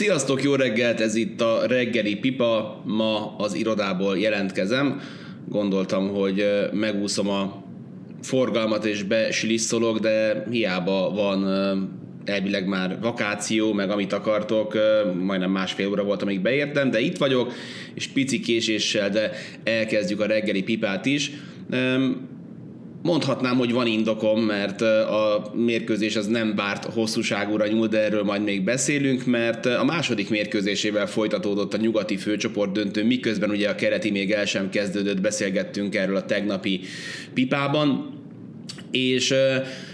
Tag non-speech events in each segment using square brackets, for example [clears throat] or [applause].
Sziasztok, jó reggelt, ez itt a reggeli pipa, ma az irodából jelentkezem. Gondoltam, hogy megúszom a forgalmat és besilisszolok, de hiába van elvileg már vakáció, meg amit akartok, majdnem másfél óra volt, amíg beértem, de itt vagyok, és pici késéssel, de elkezdjük a reggeli pipát is. Mondhatnám, hogy van indokom, mert a mérkőzés az nem várt hosszúságúra nyúl, de erről majd még beszélünk, mert a második mérkőzésével folytatódott a nyugati főcsoport döntő, miközben ugye a kereti még el sem kezdődött, beszélgettünk erről a tegnapi pipában, és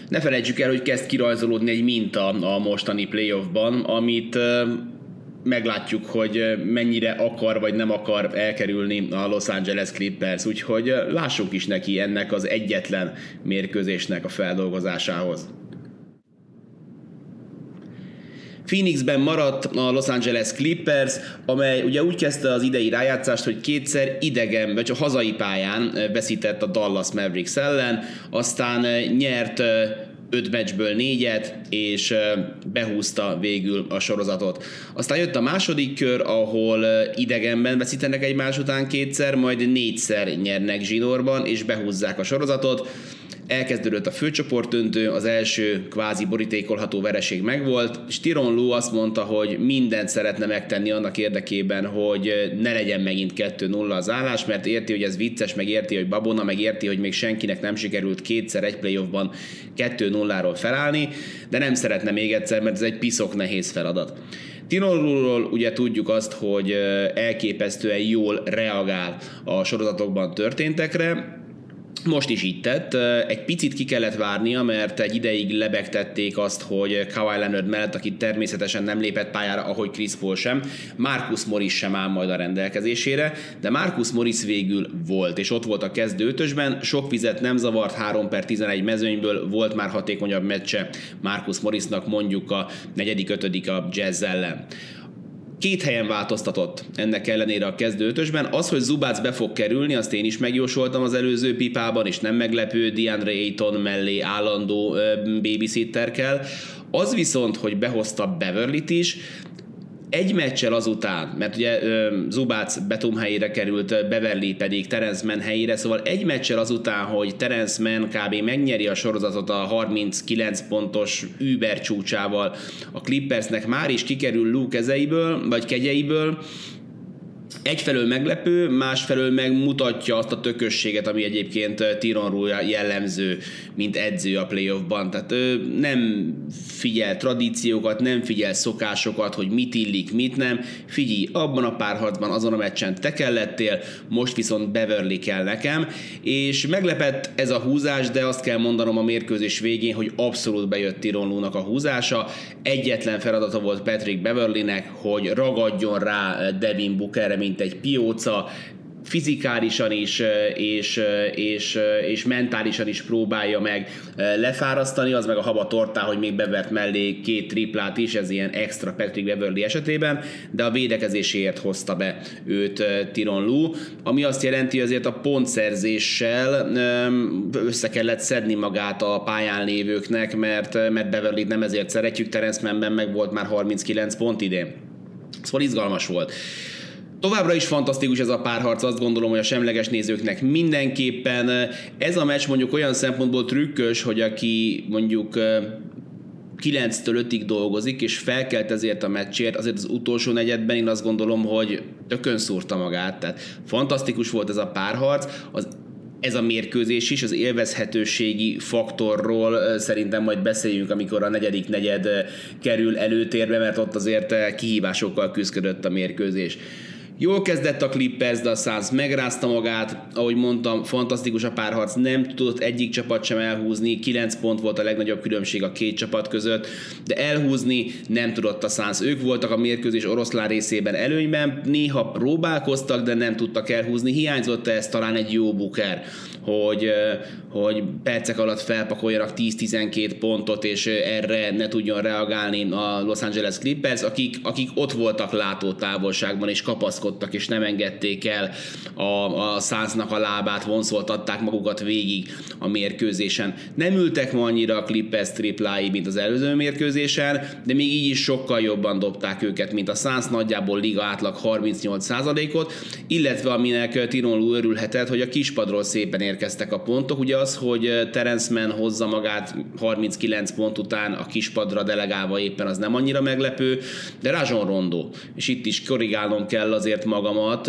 ne felejtsük el, hogy kezd kirajzolódni egy minta a mostani playoffban, amit meglátjuk, hogy mennyire akar vagy nem akar elkerülni a Los Angeles Clippers, úgyhogy lássuk is neki ennek az egyetlen mérkőzésnek a feldolgozásához. Phoenixben maradt a Los Angeles Clippers, amely ugye úgy kezdte az idei rájátszást, hogy kétszer idegen, vagy a hazai pályán veszített a Dallas Mavericks ellen, aztán nyert öt meccsből négyet, és behúzta végül a sorozatot. Aztán jött a második kör, ahol idegenben veszítenek egymás után kétszer, majd négyszer nyernek zsinórban, és behúzzák a sorozatot. Elkezdődött a főcsoport döntő, az első kvázi borítékolható vereség megvolt, és Tiron Lu azt mondta, hogy mindent szeretne megtenni annak érdekében, hogy ne legyen megint 2-0 az állás, mert érti, hogy ez vicces, meg érti, hogy babona, meg érti, hogy még senkinek nem sikerült kétszer egy playoffban 2-0-ról felállni, de nem szeretne még egyszer, mert ez egy piszok nehéz feladat. Tinorról ugye tudjuk azt, hogy elképesztően jól reagál a sorozatokban történtekre, most is így tett. Egy picit ki kellett várnia, mert egy ideig lebegtették azt, hogy Kawhi Leonard mellett, aki természetesen nem lépett pályára, ahogy Chris Paul sem, Marcus Morris sem áll majd a rendelkezésére, de Marcus Morris végül volt, és ott volt a kezdő ötösben, sok vizet nem zavart, 3 per 11 mezőnyből volt már hatékonyabb meccse Marcus Morrisnak mondjuk a negyedik, ötödik a jazz ellen két helyen változtatott ennek ellenére a kezdő ötösben. Az, hogy Zubác be fog kerülni, azt én is megjósoltam az előző pipában, és nem meglepő DeAndre Ayton mellé állandó babysitter kell. Az viszont, hogy behozta Beverly-t is, egy meccsel azután, mert ugye Zubác Betum helyére került, Beverly pedig Terence Mann helyére, szóval egy meccsel azután, hogy Terence Mann kb. megnyeri a sorozatot a 39 pontos Uber csúcsával, a Clippersnek már is kikerül Luke kezeiből, vagy kegyeiből, egyfelől meglepő, másfelől meg mutatja azt a tökösséget, ami egyébként Rúja jellemző, mint edző a playoffban. Tehát ő nem figyel tradíciókat, nem figyel szokásokat, hogy mit illik, mit nem. Figyelj, abban a párharcban, azon a meccsen te kellettél, most viszont Beverly kell nekem, és meglepett ez a húzás, de azt kell mondanom a mérkőzés végén, hogy abszolút bejött Tiron Lúnak a húzása. Egyetlen feladata volt Patrick Beverlynek, hogy ragadjon rá Devin Bookerre, mint egy pióca, fizikálisan is és, és, és mentálisan is próbálja meg lefárasztani, az meg a haba tortá, hogy még bevert mellé két triplát is, ez ilyen extra Patrick Beverly esetében, de a védekezéséért hozta be őt Tiron Lu, ami azt jelenti, azért a pontszerzéssel össze kellett szedni magát a pályán lévőknek, mert, mert Beverly nem ezért szeretjük, Terence Mannben meg volt már 39 pont idén. Szóval izgalmas volt. Továbbra is fantasztikus ez a párharc, azt gondolom, hogy a semleges nézőknek mindenképpen. Ez a meccs mondjuk olyan szempontból trükkös, hogy aki mondjuk 9-től 5-ig dolgozik, és felkelt ezért a meccsért, azért az utolsó negyedben én azt gondolom, hogy tökön szúrta magát. Tehát fantasztikus volt ez a párharc. Az ez a mérkőzés is, az élvezhetőségi faktorról szerintem majd beszéljünk, amikor a negyedik negyed kerül előtérbe, mert ott azért kihívásokkal küzdött a mérkőzés. Jól kezdett a Clippers, de a Suns megrázta magát, ahogy mondtam, fantasztikus a párharc, nem tudott egyik csapat sem elhúzni, 9 pont volt a legnagyobb különbség a két csapat között, de elhúzni nem tudott a Suns. Ők voltak a mérkőzés oroszlán részében előnyben, néha próbálkoztak, de nem tudtak elhúzni, hiányzott ez talán egy jó buker, hogy, hogy percek alatt felpakoljanak 10-12 pontot, és erre ne tudjon reagálni a Los Angeles Clippers, akik, akik ott voltak látótávolságban, és kapaszkodtak kapaszkodtak, és nem engedték el a, a száznak a lábát, vonszoltatták magukat végig a mérkőzésen. Nem ültek ma annyira a Clippers triplái, mint az előző mérkőzésen, de még így is sokkal jobban dobták őket, mint a Suns, nagyjából liga átlag 38%-ot, illetve aminek Tiron Lu örülhetett, hogy a kispadról szépen érkeztek a pontok. Ugye az, hogy Terence Mann hozza magát 39 pont után a kispadra delegálva éppen az nem annyira meglepő, de Rajon Rondo, és itt is korrigálnom kell azért magamat,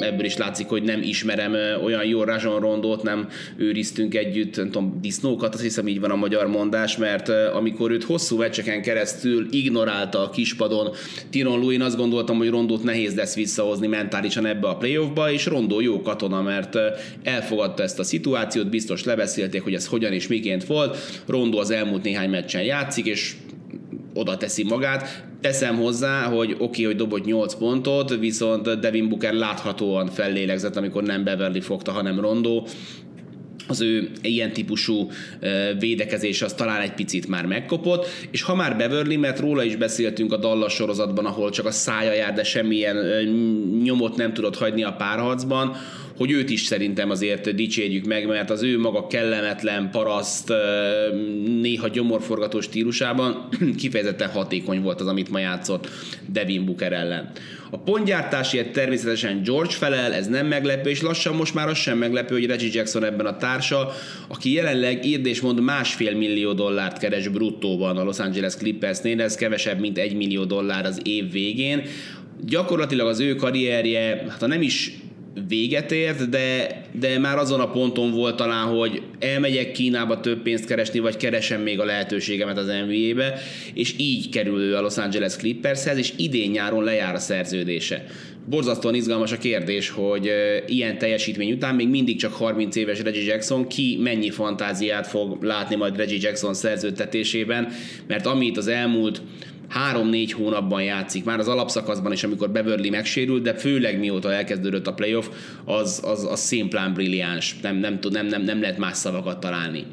ebből is látszik, hogy nem ismerem olyan jó Rajon Rondót, nem őriztünk együtt, nem tudom, disznókat, azt hiszem így van a magyar mondás, mert amikor őt hosszú meccseken keresztül ignorálta a kispadon Tiron Luin, azt gondoltam, hogy Rondót nehéz lesz visszahozni mentálisan ebbe a playoffba, és Rondó jó katona, mert elfogadta ezt a szituációt, biztos lebeszélték, hogy ez hogyan és miként volt. Rondó az elmúlt néhány meccsen játszik, és oda teszi magát. Teszem hozzá, hogy oké, okay, hogy dobott 8 pontot, viszont Devin Booker láthatóan fellélegzett, amikor nem Beverly fogta, hanem Rondó az ő ilyen típusú védekezés az talán egy picit már megkopott, és ha már Beverly, mert róla is beszéltünk a Dallas sorozatban, ahol csak a szája jár, de semmilyen nyomot nem tudott hagyni a párharcban, hogy őt is szerintem azért dicsérjük meg, mert az ő maga kellemetlen, paraszt, néha gyomorforgató stílusában [clears throat] kifejezetten hatékony volt az, amit ma játszott Devin Booker ellen. A pontgyártásért természetesen George felel, ez nem meglepő, és lassan most már az sem meglepő, hogy Reggie Jackson ebben a társa, aki jelenleg írd és mond másfél millió dollárt keres bruttóban a Los Angeles Clippersnél, ez kevesebb, mint egy millió dollár az év végén. Gyakorlatilag az ő karrierje, hát ha nem is véget ért, de, de már azon a ponton volt talán, hogy elmegyek Kínába több pénzt keresni, vagy keresem még a lehetőségemet az NBA-be, és így kerül ő a Los Angeles Clippershez, és idén nyáron lejár a szerződése. Borzasztóan izgalmas a kérdés, hogy ilyen teljesítmény után még mindig csak 30 éves Reggie Jackson, ki mennyi fantáziát fog látni majd Reggie Jackson szerződtetésében, mert amit az elmúlt három-négy hónapban játszik, már az alapszakaszban is, amikor Beverly megsérült, de főleg mióta elkezdődött a playoff, az, az, az szimplán brilliáns, nem, nem, tud, nem, nem, nem lehet más szavakat találni.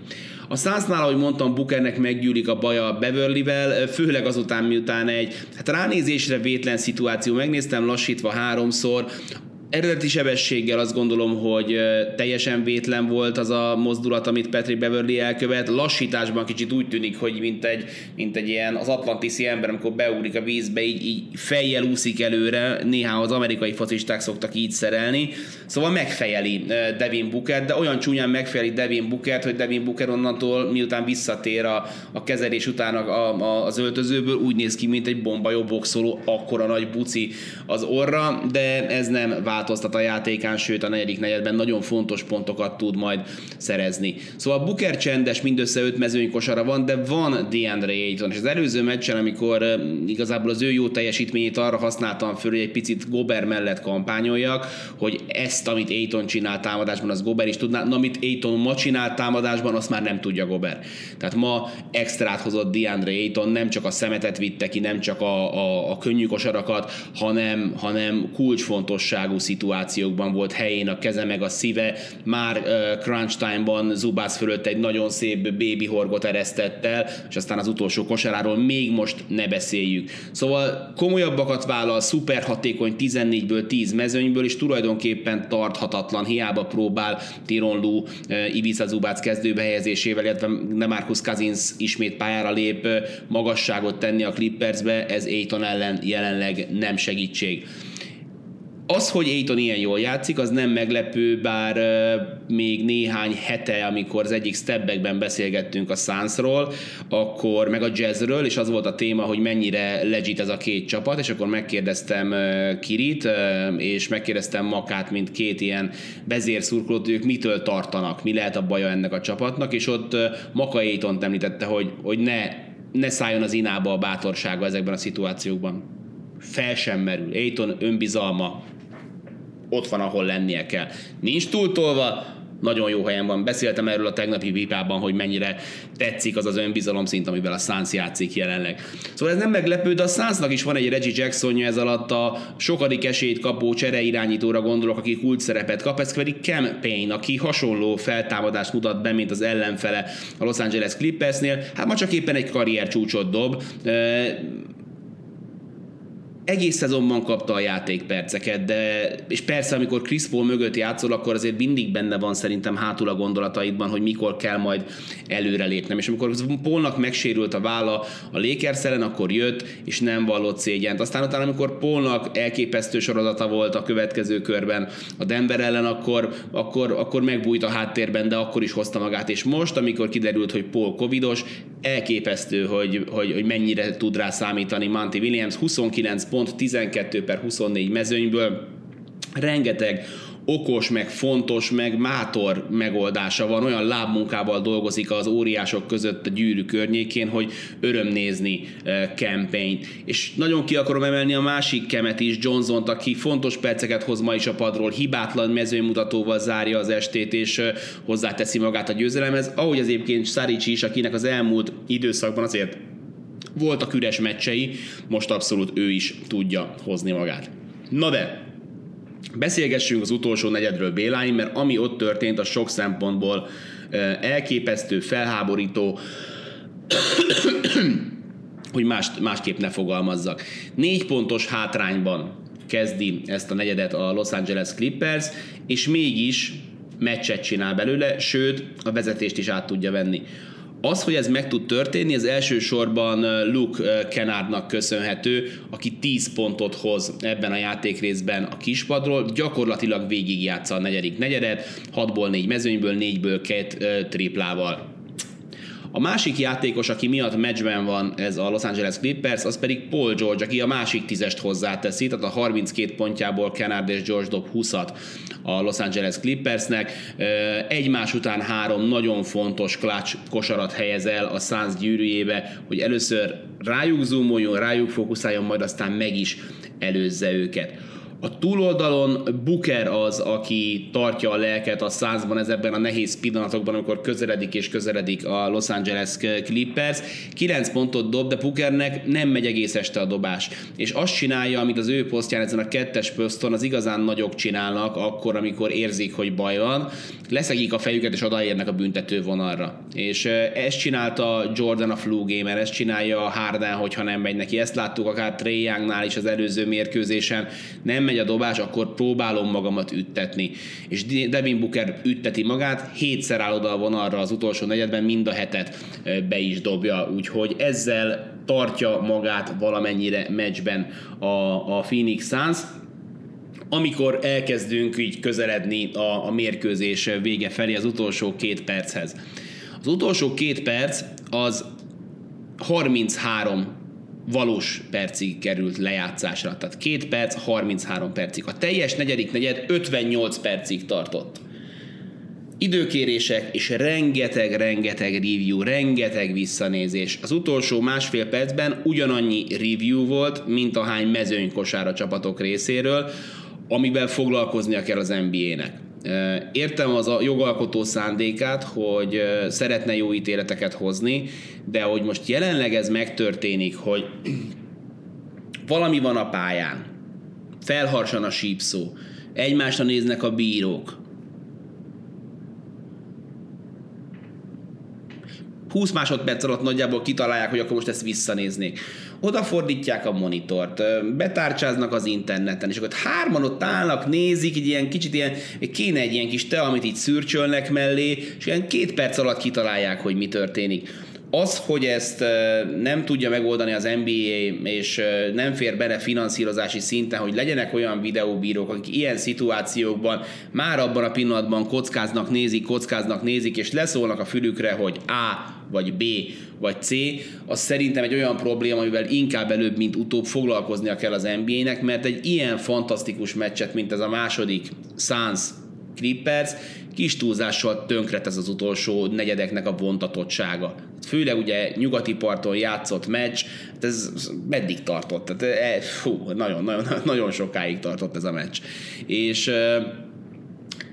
A Sunsnál, ahogy mondtam, Bookernek meggyűlik a baja Beverlyvel, főleg azután, miután egy hát ránézésre vétlen szituáció, megnéztem lassítva háromszor, eredeti sebességgel azt gondolom, hogy teljesen vétlen volt az a mozdulat, amit Patrick Beverly elkövet. Lassításban kicsit úgy tűnik, hogy mint egy, mint egy ilyen az atlantiszi ember, amikor beugrik a vízbe, így, így fejjel úszik előre, néha az amerikai focisták szoktak így szerelni. Szóval megfejeli Devin Booker, de olyan csúnyán megfejeli Devin Booker, hogy Devin Booker onnantól, miután visszatér a, a kezelés után a, a, az öltözőből, úgy néz ki, mint egy bombajó boxoló, akkora nagy buci az orra, de ez nem vált változtat a játékán, sőt a negyedik negyedben nagyon fontos pontokat tud majd szerezni. Szóval Booker csendes, mindössze öt mezőny kosara van, de van DeAndre Ayton, és az előző meccsen, amikor igazából az ő jó teljesítményét arra használtam föl, hogy egy picit Gober mellett kampányoljak, hogy ezt, amit Ayton csinál támadásban, az Gober is tudná, na, amit Ayton ma csinál támadásban, azt már nem tudja Gober. Tehát ma extrát hozott DeAndre Ayton, nem csak a szemetet vitte ki, nem csak a, a, a könnyű kosarakat, hanem, hanem kulcsfontosságú szituációkban volt helyén a keze meg a szíve, már uh, crunch time-ban Zubász fölött egy nagyon szép baby horgot eresztett el, és aztán az utolsó kosaráról még most ne beszéljük. Szóval komolyabbakat vállal, szuper hatékony 14-ből 10 mezőnyből, és tulajdonképpen tarthatatlan, hiába próbál Tiron Lu uh, Ibiza Zubác kezdőbe helyezésével, illetve Demarcus Cousins ismét pályára lép, magasságot tenni a Clippersbe, ez Aiton ellen jelenleg nem segítség. Az, hogy Aiton ilyen jól játszik, az nem meglepő, bár még néhány hete, amikor az egyik stepbackben beszélgettünk a Sunsról, akkor meg a Jazzről, és az volt a téma, hogy mennyire legit ez a két csapat, és akkor megkérdeztem Kirit, és megkérdeztem Makát, mint két ilyen vezérszurkolót, ők mitől tartanak, mi lehet a baja ennek a csapatnak, és ott Maka aiton említette, hogy, hogy ne, ne szálljon az inába a bátorsága ezekben a szituációkban fel sem merül. Aiton önbizalma ott van, ahol lennie kell. Nincs túltolva, nagyon jó helyen van. Beszéltem erről a tegnapi vipában, hogy mennyire tetszik az az önbizalom szint, amivel a Suns játszik jelenleg. Szóval ez nem meglepő, de a Sunsnak is van egy Reggie Jacksonja ez alatt a sokadik esélyt kapó csere irányítóra gondolok, aki kult szerepet kap, ez pedig Cam Payne, aki hasonló feltámadást mutat be, mint az ellenfele a Los Angeles Clippersnél. Hát ma csak éppen egy karrier csúcsot dob egész szezonban kapta a játékperceket, de és persze, amikor Chris Paul mögött játszol, akkor azért mindig benne van szerintem hátul a gondolataidban, hogy mikor kell majd előrelépnem. És amikor Paulnak megsérült a válla a Lakers akkor jött, és nem vallott szégyent. Aztán utána, amikor Paulnak elképesztő sorozata volt a következő körben a Denver ellen, akkor, akkor, akkor megbújt a háttérben, de akkor is hozta magát. És most, amikor kiderült, hogy Paul covidos, elképesztő, hogy, hogy, hogy mennyire tud rá számítani Monty Williams, 29 pont 12 per 24 mezőnyből, rengeteg okos, meg fontos, meg mátor megoldása van, olyan lábmunkával dolgozik az óriások között a gyűrű környékén, hogy öröm nézni campaign És nagyon ki akarom emelni a másik kemet is, Johnson-t, aki fontos perceket hoz ma is a padról, hibátlan mezőmutatóval zárja az estét, és hozzáteszi magát a győzelemhez, ahogy az egyébként Saric is, akinek az elmúlt időszakban azért voltak üres meccsei, most abszolút ő is tudja hozni magát. Na de, beszélgessünk az utolsó negyedről Béláin, mert ami ott történt, a sok szempontból elképesztő, felháborító, [coughs] hogy más, másképp ne fogalmazzak. Négy pontos hátrányban kezdi ezt a negyedet a Los Angeles Clippers, és mégis meccset csinál belőle, sőt, a vezetést is át tudja venni. Az, hogy ez meg tud történni, az elsősorban Luke Kennardnak köszönhető, aki 10 pontot hoz ebben a játékrészben a kispadról, gyakorlatilag végigjátsza a negyedik negyedet, 6-ból 4 mezőnyből, 4-ből 2 triplával. A másik játékos, aki miatt meccsben van ez a Los Angeles Clippers, az pedig Paul George, aki a másik tízest hozzáteszi, tehát a 32 pontjából Kennard és George dob 20-at a Los Angeles Clippersnek. Egymás után három nagyon fontos klács kosarat helyez el a Suns gyűrűjébe, hogy először rájuk zoomoljon, rájuk fókuszáljon, majd aztán meg is előzze őket. A túloldalon Booker az, aki tartja a lelket a százban ezekben a nehéz pillanatokban, amikor közeledik és közeledik a Los Angeles Clippers. 9 pontot dob, de Bookernek nem megy egész este a dobás. És azt csinálja, amit az ő posztján ezen a kettes poszton az igazán nagyok csinálnak, akkor, amikor érzik, hogy baj van, leszegik a fejüket és odaérnek a büntető vonalra. És ezt csinálta Jordan a flu gamer, ezt csinálja Harden, hogyha nem megy neki. Ezt láttuk akár Trey Youngnál is az előző mérkőzésen. Nem megy a dobás, akkor próbálom magamat üttetni. És Devin Booker ütteti magát, hétszer áll oda a vonalra az utolsó negyedben, mind a hetet be is dobja, úgyhogy ezzel tartja magát valamennyire meccsben a, a Phoenix Suns, amikor elkezdünk így közeledni a, a mérkőzés vége felé az utolsó két perchez. Az utolsó két perc az 33 valós percig került lejátszásra. Tehát két perc, 33 percig. A teljes negyedik negyed 58 percig tartott. Időkérések és rengeteg-rengeteg review, rengeteg visszanézés. Az utolsó másfél percben ugyanannyi review volt, mint ahány mezőnykosár a csapatok részéről, amivel foglalkoznia kell az NBA-nek. Értem az a jogalkotó szándékát, hogy szeretne jó ítéleteket hozni, de hogy most jelenleg ez megtörténik, hogy [clears throat] valami van a pályán, felharsan a sípszó, egymásra néznek a bírók, 20 másodperc alatt nagyjából kitalálják, hogy akkor most ezt visszanéznék. Odafordítják a monitort, betárcsáznak az interneten, és akkor hárman ott állnak, nézik, egy ilyen kicsit ilyen, kéne egy ilyen kis te, amit így szürcsölnek mellé, és ilyen két perc alatt kitalálják, hogy mi történik. Az, hogy ezt nem tudja megoldani az NBA, és nem fér bele finanszírozási szinten, hogy legyenek olyan videóbírók, akik ilyen szituációkban már abban a pillanatban kockáznak, nézik, kockáznak, nézik, és leszólnak a fülükre, hogy A vagy B vagy C, az szerintem egy olyan probléma, amivel inkább előbb, mint utóbb foglalkoznia kell az NBA-nek, mert egy ilyen fantasztikus meccset, mint ez a második Suns Clippers, kis túlzással tönkret ez az utolsó negyedeknek a vontatottsága. Főleg ugye nyugati parton játszott meccs, hát ez meddig tartott? Tehát, e, fú, nagyon, nagyon, nagyon sokáig tartott ez a meccs. És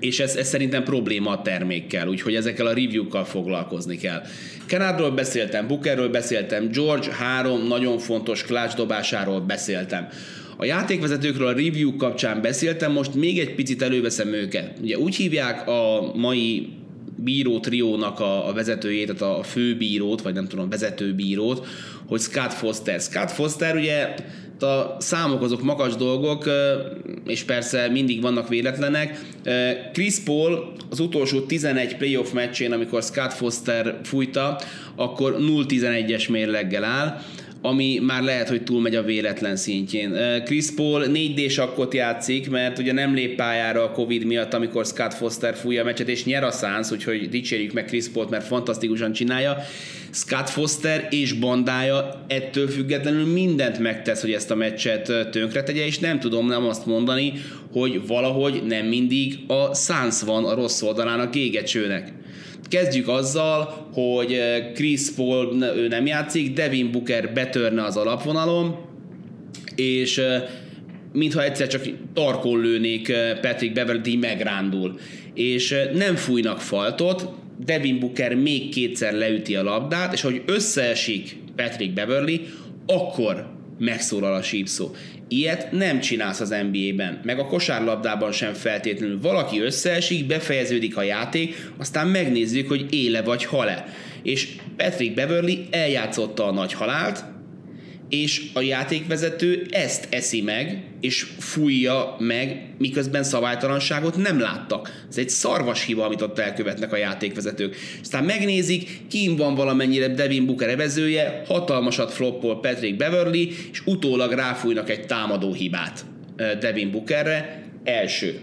és ez, ez szerintem probléma a termékkel, úgyhogy ezekkel a review-kkal foglalkozni kell. Kenardról beszéltem, Bookerről beszéltem, George három nagyon fontos klács dobásáról beszéltem. A játékvezetőkről a review kapcsán beszéltem, most még egy picit előveszem őket. Ugye úgy hívják a mai bíró triónak a, a vezetőjét, tehát a főbírót, vagy nem tudom, vezetőbírót, hogy Scott Foster. Scott Foster ugye a számok azok magas dolgok, és persze mindig vannak véletlenek. Chris Paul az utolsó 11 playoff meccsén, amikor Scott Foster fújta, akkor 0-11-es mérleggel áll ami már lehet, hogy túlmegy a véletlen szintjén. Chris Paul 4 d sakkot játszik, mert ugye nem lép pályára a Covid miatt, amikor Scott Foster fújja a meccset, és nyer a szánsz, úgyhogy dicsérjük meg Chris Paul-t, mert fantasztikusan csinálja. Scott Foster és bandája ettől függetlenül mindent megtesz, hogy ezt a meccset tönkre tegye, és nem tudom nem azt mondani, hogy valahogy nem mindig a szánsz van a rossz oldalán a gégecsőnek. Kezdjük azzal, hogy eh, Chris Paul ő nem játszik, Devin Booker betörne az alapvonalon, és eh, mintha egyszer csak tarkon lőnék eh, Patrick Beverly, megrándul. És nem fújnak faltot, Devin Booker még kétszer leüti a labdát, és hogy összeesik Patrick Beverly, akkor megszólal a sípszó. Ilyet nem csinálsz az NBA-ben, meg a kosárlabdában sem feltétlenül. Valaki összeesik, befejeződik a játék, aztán megnézzük, hogy éle vagy hale. És Patrick Beverly eljátszotta a nagy halált, és a játékvezető ezt eszi meg, és fújja meg, miközben szabálytalanságot nem láttak. Ez egy szarvas hiba, amit ott elkövetnek a játékvezetők. Aztán megnézik, kim van valamennyire Devin Booker evezője, hatalmasat floppol Patrick Beverly, és utólag ráfújnak egy támadó hibát eh, Devin Bookerre. Első.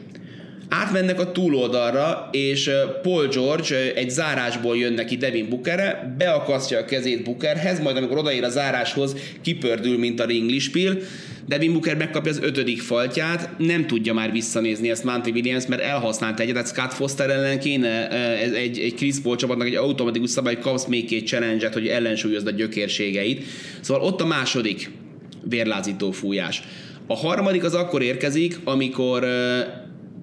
Átmennek a túloldalra, és Paul George egy zárásból jön neki Devin Bookerre, beakasztja a kezét Bookerhez, majd amikor odaér a záráshoz, kipördül, mint a ringlispil, Devin Booker megkapja az ötödik faltját, nem tudja már visszanézni ezt Monty Williams, mert elhasznált egyet, tehát Scott Foster ellen kéne egy, egy Chris Paul csapatnak egy automatikus szabály, hogy kapsz még két challenge hogy ellensúlyozd a gyökérségeit. Szóval ott a második vérlázító fújás. A harmadik az akkor érkezik, amikor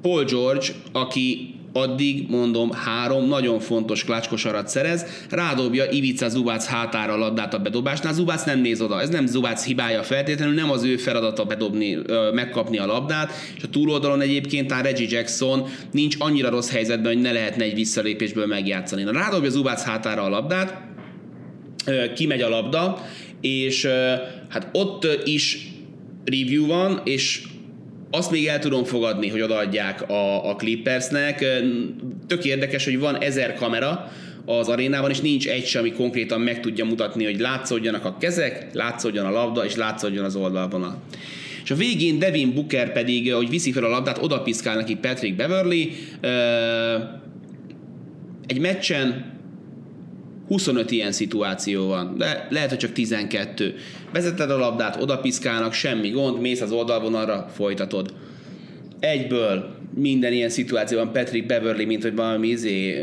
Paul George, aki addig, mondom, három nagyon fontos klácskosarat szerez, rádobja Ivica Zubác hátára a labdát a bedobásnál, Zubác nem néz oda, ez nem Zubác hibája feltétlenül, nem az ő feladata bedobni, megkapni a labdát, és a túloldalon egyébként a Reggie Jackson nincs annyira rossz helyzetben, hogy ne lehetne egy visszalépésből megjátszani. Na, rádobja Zubác hátára a labdát, kimegy a labda, és hát ott is review van, és azt még el tudom fogadni, hogy odaadják a, a Clippersnek. Tök érdekes, hogy van ezer kamera az arénában, és nincs egy sem, ami konkrétan meg tudja mutatni, hogy látszódjanak a kezek, látszódjon a labda, és látszódjon az oldalvonal. És a végén Devin Booker pedig, hogy viszi fel a labdát, oda piszkál neki Patrick Beverly. Egy meccsen 25 ilyen szituáció van, de lehet, hogy csak 12. Vezeted a labdát, odapiszkálnak, semmi gond, mész az oldalvonalra, folytatod. Egyből minden ilyen szituációban Patrick Beverly, mint hogy valami izé,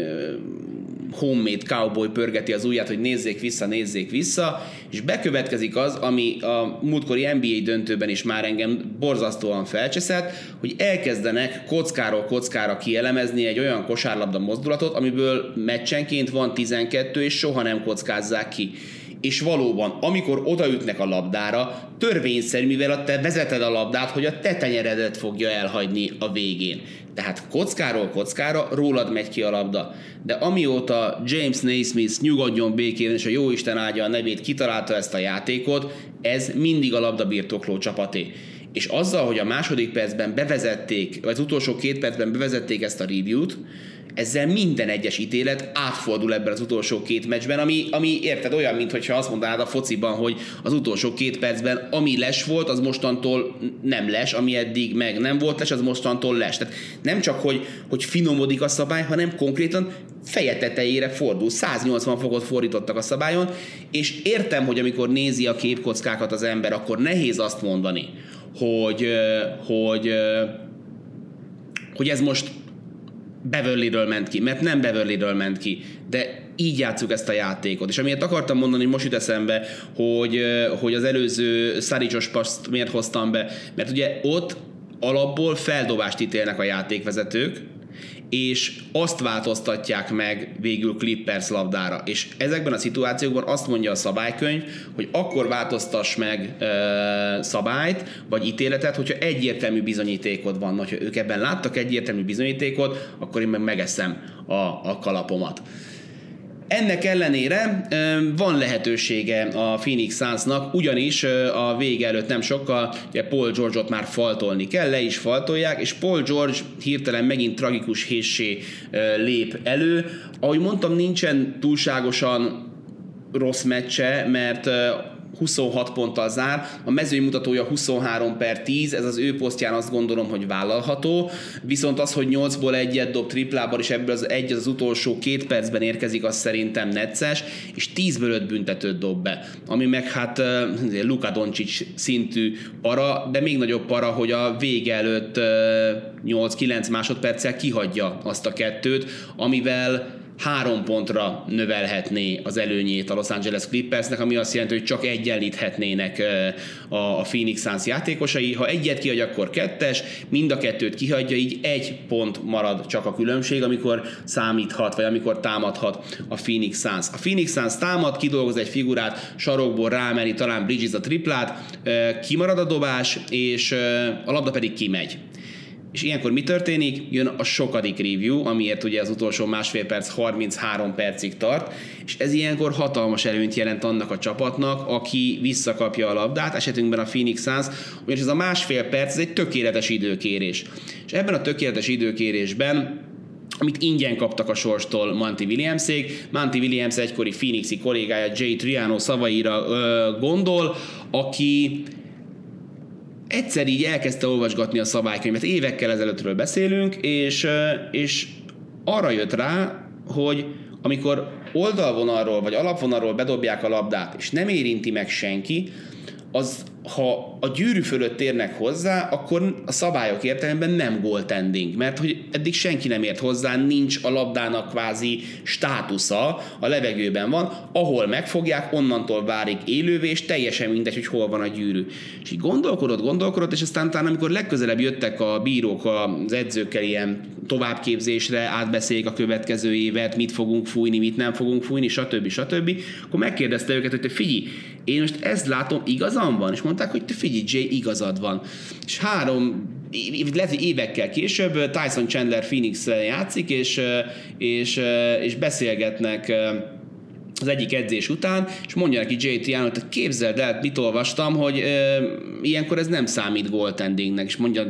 homemade cowboy pörgeti az ujját, hogy nézzék vissza, nézzék vissza, és bekövetkezik az, ami a múltkori NBA döntőben is már engem borzasztóan felcseszett, hogy elkezdenek kockáról kockára kielemezni egy olyan kosárlabda mozdulatot, amiből meccsenként van 12, és soha nem kockázzák ki és valóban, amikor odaütnek a labdára, törvényszerű, mivel a te vezeted a labdát, hogy a te tenyeredet fogja elhagyni a végén. Tehát kockáról kockára rólad megy ki a labda. De amióta James Naismith nyugodjon békén, és a Jóisten áldja a nevét kitalálta ezt a játékot, ez mindig a labdabirtokló csapaté. És azzal, hogy a második percben bevezették, vagy az utolsó két percben bevezették ezt a review-t, ezzel minden egyes ítélet átfordul ebben az utolsó két meccsben, ami, ami érted olyan, mintha azt mondanád a fociban, hogy az utolsó két percben ami les volt, az mostantól nem les, ami eddig meg nem volt les, az mostantól les. Tehát nem csak, hogy, hogy finomodik a szabály, hanem konkrétan feje tetejére fordul. 180 fokot fordítottak a szabályon, és értem, hogy amikor nézi a képkockákat az ember, akkor nehéz azt mondani, hogy, hogy, hogy ez most Beverly-ről ment ki, mert nem Beverly-ről ment ki, de így játszuk ezt a játékot. És amiért akartam mondani, most jut eszembe, hogy, hogy az előző Szaricsos paszt miért hoztam be, mert ugye ott alapból feldobást ítélnek a játékvezetők, és azt változtatják meg végül Clippers labdára. És ezekben a szituációkban azt mondja a szabálykönyv, hogy akkor változtass meg ö, szabályt, vagy ítéletet, hogyha egyértelmű bizonyítékod van. Ha ők ebben láttak egyértelmű bizonyítékot, akkor én meg megeszem a, a kalapomat. Ennek ellenére van lehetősége a Phoenix Sunsnak, ugyanis a vége előtt nem sokkal ugye Paul George-ot már faltolni kell, le is faltolják, és Paul George hirtelen megint tragikus héssé lép elő. Ahogy mondtam, nincsen túlságosan rossz meccse, mert 26 ponttal zár, a mezői mutatója 23 per 10, ez az ő posztján azt gondolom, hogy vállalható, viszont az, hogy 8-ból egyet dob triplában, és ebből az egy az utolsó két percben érkezik, az szerintem necces, és 10-ből 5 büntetőt dob be, ami meg hát Luka Doncic szintű para, de még nagyobb para, hogy a vége előtt 8-9 másodperccel kihagyja azt a kettőt, amivel három pontra növelhetné az előnyét a Los Angeles Clippersnek, ami azt jelenti, hogy csak egyenlíthetnének a Phoenix Suns játékosai. Ha egyet kihagy, akkor kettes, mind a kettőt kihagyja, így egy pont marad csak a különbség, amikor számíthat, vagy amikor támadhat a Phoenix Suns. A Phoenix Suns támad, kidolgoz egy figurát, sarokból rámeri talán Bridges a triplát, kimarad a dobás, és a labda pedig kimegy. És ilyenkor mi történik? Jön a sokadik review, amiért ugye az utolsó másfél perc 33 percig tart, és ez ilyenkor hatalmas előnyt jelent annak a csapatnak, aki visszakapja a labdát, esetünkben a Phoenix Suns, ugyanis ez a másfél perc ez egy tökéletes időkérés. És ebben a tökéletes időkérésben amit ingyen kaptak a sorstól Monty Williamsék. Monty Williams egykori Phoenixi kollégája Jay Triano szavaira ö, gondol, aki egyszer így elkezdte olvasgatni a szabálykönyvet, évekkel ezelőttről beszélünk, és, és arra jött rá, hogy amikor oldalvonalról vagy alapvonalról bedobják a labdát, és nem érinti meg senki, az ha a gyűrű fölött érnek hozzá, akkor a szabályok értelemben nem goaltending, mert hogy eddig senki nem ért hozzá, nincs a labdának kvázi státusza, a levegőben van, ahol megfogják, onnantól válik élővé, és teljesen mindegy, hogy hol van a gyűrű. És így gondolkodott, gondolkodott, és aztán utána, amikor legközelebb jöttek a bírók az edzőkkel ilyen továbbképzésre, átbeszéljék a következő évet, mit fogunk fújni, mit nem fogunk fújni, stb. stb. Akkor megkérdezte őket, hogy te figyelj, én most ezt látom, igazam van? És mondták, hogy te figyelj, Jay, igazad van. És három lehet, hogy évekkel később Tyson Chandler Phoenix játszik, és, és, és beszélgetnek az egyik edzés után, és mondja neki Jay Triano, hogy képzeld el, mit olvastam, hogy e, ilyenkor ez nem számít goaltendingnek, és mondja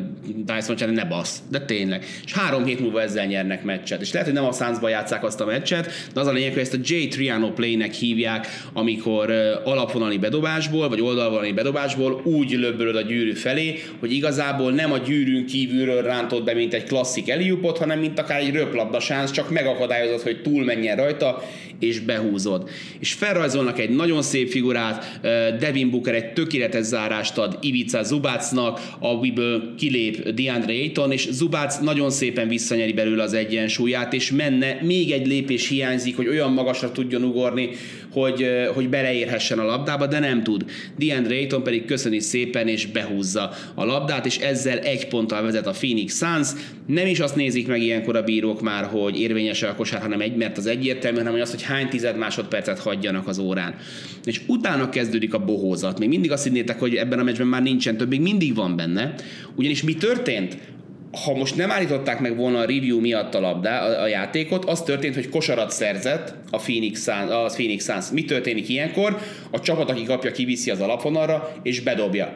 Dyson, hogy ne basz, de tényleg. És három hét múlva ezzel nyernek meccset. És lehet, hogy nem a Sunsba játszák azt a meccset, de az a lényeg, hogy ezt a Jay Triano play-nek hívják, amikor e, alapvonali bedobásból, vagy oldalvonali bedobásból úgy löbbölöd a gyűrű felé, hogy igazából nem a gyűrűn kívülről rántod be, mint egy klasszik eliupot, hanem mint akár egy röplabdasánsz, csak megakadályozod, hogy túl menjen rajta, és behúzod. És felrajzolnak egy nagyon szép figurát, Devin Booker egy tökéletes zárást ad Ivica Zubácnak, a Weeble kilép DeAndre Ayton, és Zubác nagyon szépen visszanyeri belőle az egyensúlyát, és menne, még egy lépés hiányzik, hogy olyan magasra tudjon ugorni, hogy, hogy beleérhessen a labdába, de nem tud. DeAndre Ayton pedig köszöni szépen, és behúzza a labdát, és ezzel egy ponttal vezet a Phoenix Suns. Nem is azt nézik meg ilyenkor a bírók már, hogy érvényes a kosár, hanem egy, mert az egyértelmű, hanem hogy az, hogy hány tized másodpercet hagyjanak az órán. És utána kezdődik a bohózat. Még mindig azt hinnétek, hogy ebben a meccsben már nincsen több, még mindig van benne. Ugyanis mi történt? ha most nem állították meg volna a review miatt a labdá, a, a játékot, az történt, hogy kosarat szerzett a Phoenix, Suns, a Phoenix Suns. Mi történik ilyenkor? A csapat, aki kapja, kiviszi az alapvonalra, és bedobja.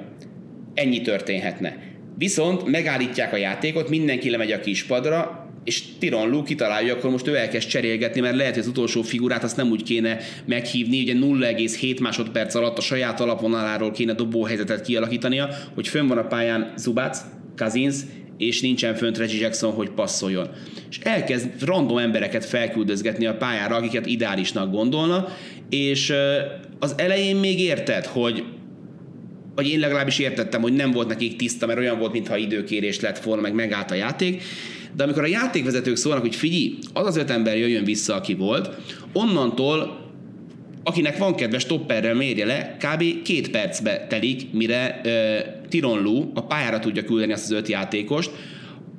Ennyi történhetne. Viszont megállítják a játékot, mindenki lemegy a kispadra, és Tiron Lu kitalálja, akkor most ő elkezd cserélgetni, mert lehet, hogy az utolsó figurát azt nem úgy kéne meghívni, ugye 0,7 másodperc alatt a saját alapvonaláról kéne dobóhelyzetet kialakítania, hogy fönn van a pályán Zubác, Kazins, és nincsen fönt Reggie Jackson, hogy passzoljon. És elkezd random embereket felküldözgetni a pályára, akiket ideálisnak gondolna, és az elején még érted, hogy vagy én legalábbis értettem, hogy nem volt nekik tiszta, mert olyan volt, mintha időkérés lett volna, meg megállt a játék, de amikor a játékvezetők szólnak, hogy figyelj, az az öt ember jöjjön vissza, aki volt, onnantól akinek van kedves stopperrel mérje le, kb. két percbe telik, mire uh, Tiron a pályára tudja küldeni azt az öt játékost,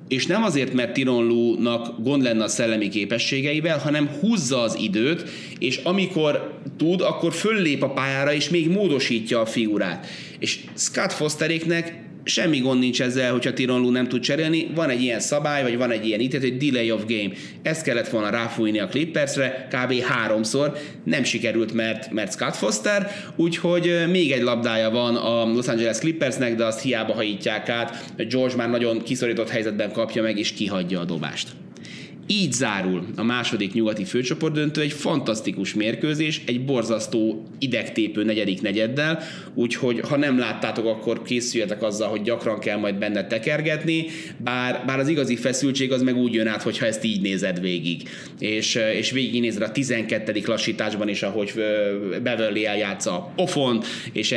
és nem azért, mert Tyron Lue-nak gond lenne a szellemi képességeivel, hanem húzza az időt, és amikor tud, akkor föllép a pályára, és még módosítja a figurát. És Scott Fosteréknek semmi gond nincs ezzel, hogyha Tyron Lue nem tud cserélni. Van egy ilyen szabály, vagy van egy ilyen ítélet, hogy delay of game. Ezt kellett volna ráfújni a Clippersre, kb. háromszor. Nem sikerült, mert, mert Scott Foster, úgyhogy még egy labdája van a Los Angeles Clippersnek, de azt hiába hajítják át. George már nagyon kiszorított helyzetben kapja meg, és kihagyja a dobást. Így zárul a második nyugati főcsoportdöntő, egy fantasztikus mérkőzés, egy borzasztó idegtépő negyedik negyeddel, úgyhogy ha nem láttátok, akkor készüljetek azzal, hogy gyakran kell majd benne tekergetni, bár, bár az igazi feszültség az meg úgy jön át, hogyha ezt így nézed végig. És, és végignézed a 12. lassításban is, ahogy Beverly eljátsza a pofon, és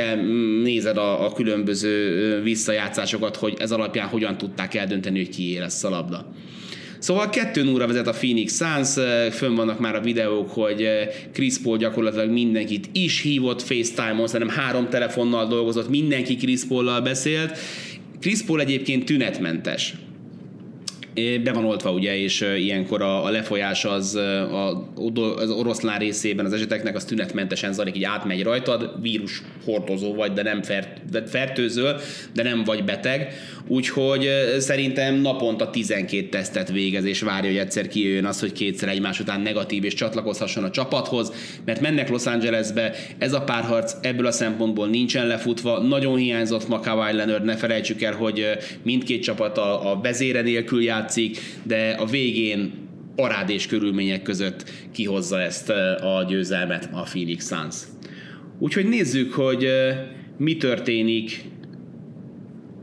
nézed a, a különböző visszajátszásokat, hogy ez alapján hogyan tudták eldönteni, hogy kié lesz a labda. Szóval 2 0 vezet a Phoenix Suns, fönn vannak már a videók, hogy Chris Paul gyakorlatilag mindenkit is hívott FaceTime-on, szerintem három telefonnal dolgozott, mindenki Chris Paul-lal beszélt. Chris Paul egyébként tünetmentes be van oltva ugye, és ilyenkor a, a lefolyás az, a, az oroszlán részében az eseteknek az tünetmentesen zajlik, így átmegy rajtad, vírus hordozó vagy, de nem fert, de fertőző, de nem vagy beteg, úgyhogy szerintem naponta 12 tesztet végez, és várja, hogy egyszer kijöjjön az, hogy kétszer egymás után negatív, és csatlakozhasson a csapathoz, mert mennek Los Angelesbe, ez a párharc ebből a szempontból nincsen lefutva, nagyon hiányzott ma Kawhi Leonard, ne felejtsük el, hogy mindkét csapat a, a vezére nélkül játszik, de a végén parádés körülmények között kihozza ezt a győzelmet a Phoenix Suns. Úgyhogy nézzük, hogy mi történik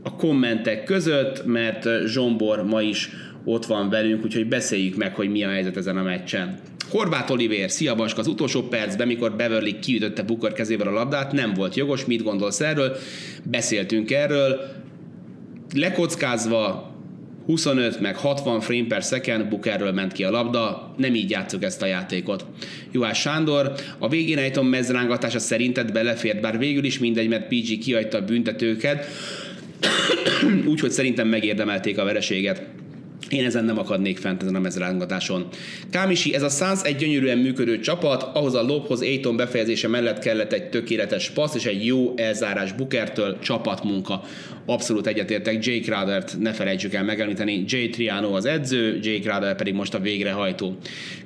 a kommentek között, mert Zsombor ma is ott van velünk, úgyhogy beszéljük meg, hogy mi a helyzet ezen a meccsen. Horváth Olivér, szia Baska, az utolsó percben, mikor Beverly kiütötte Booker kezével a labdát, nem volt jogos, mit gondolsz erről? Beszéltünk erről, lekockázva 25 meg 60 frame per second, Bukerről ment ki a labda, nem így játszuk ezt a játékot. Juhás Sándor, a végén ejtom mezrángatása szerinted belefért, bár végül is mindegy, mert PG kihagyta a büntetőket, [coughs] úgyhogy szerintem megérdemelték a vereséget. Én ezen nem akadnék fent ezen a mezrángatáson. Kámisi, ez a Suns egy gyönyörűen működő csapat, ahhoz a lobhoz Aiton befejezése mellett kellett egy tökéletes passz és egy jó elzárás Bukertől, csapatmunka. Abszolút egyetértek, Jake Crowder-t ne felejtsük el megemlíteni, Jay Triano az edző, Jake Crowder pedig most a végrehajtó.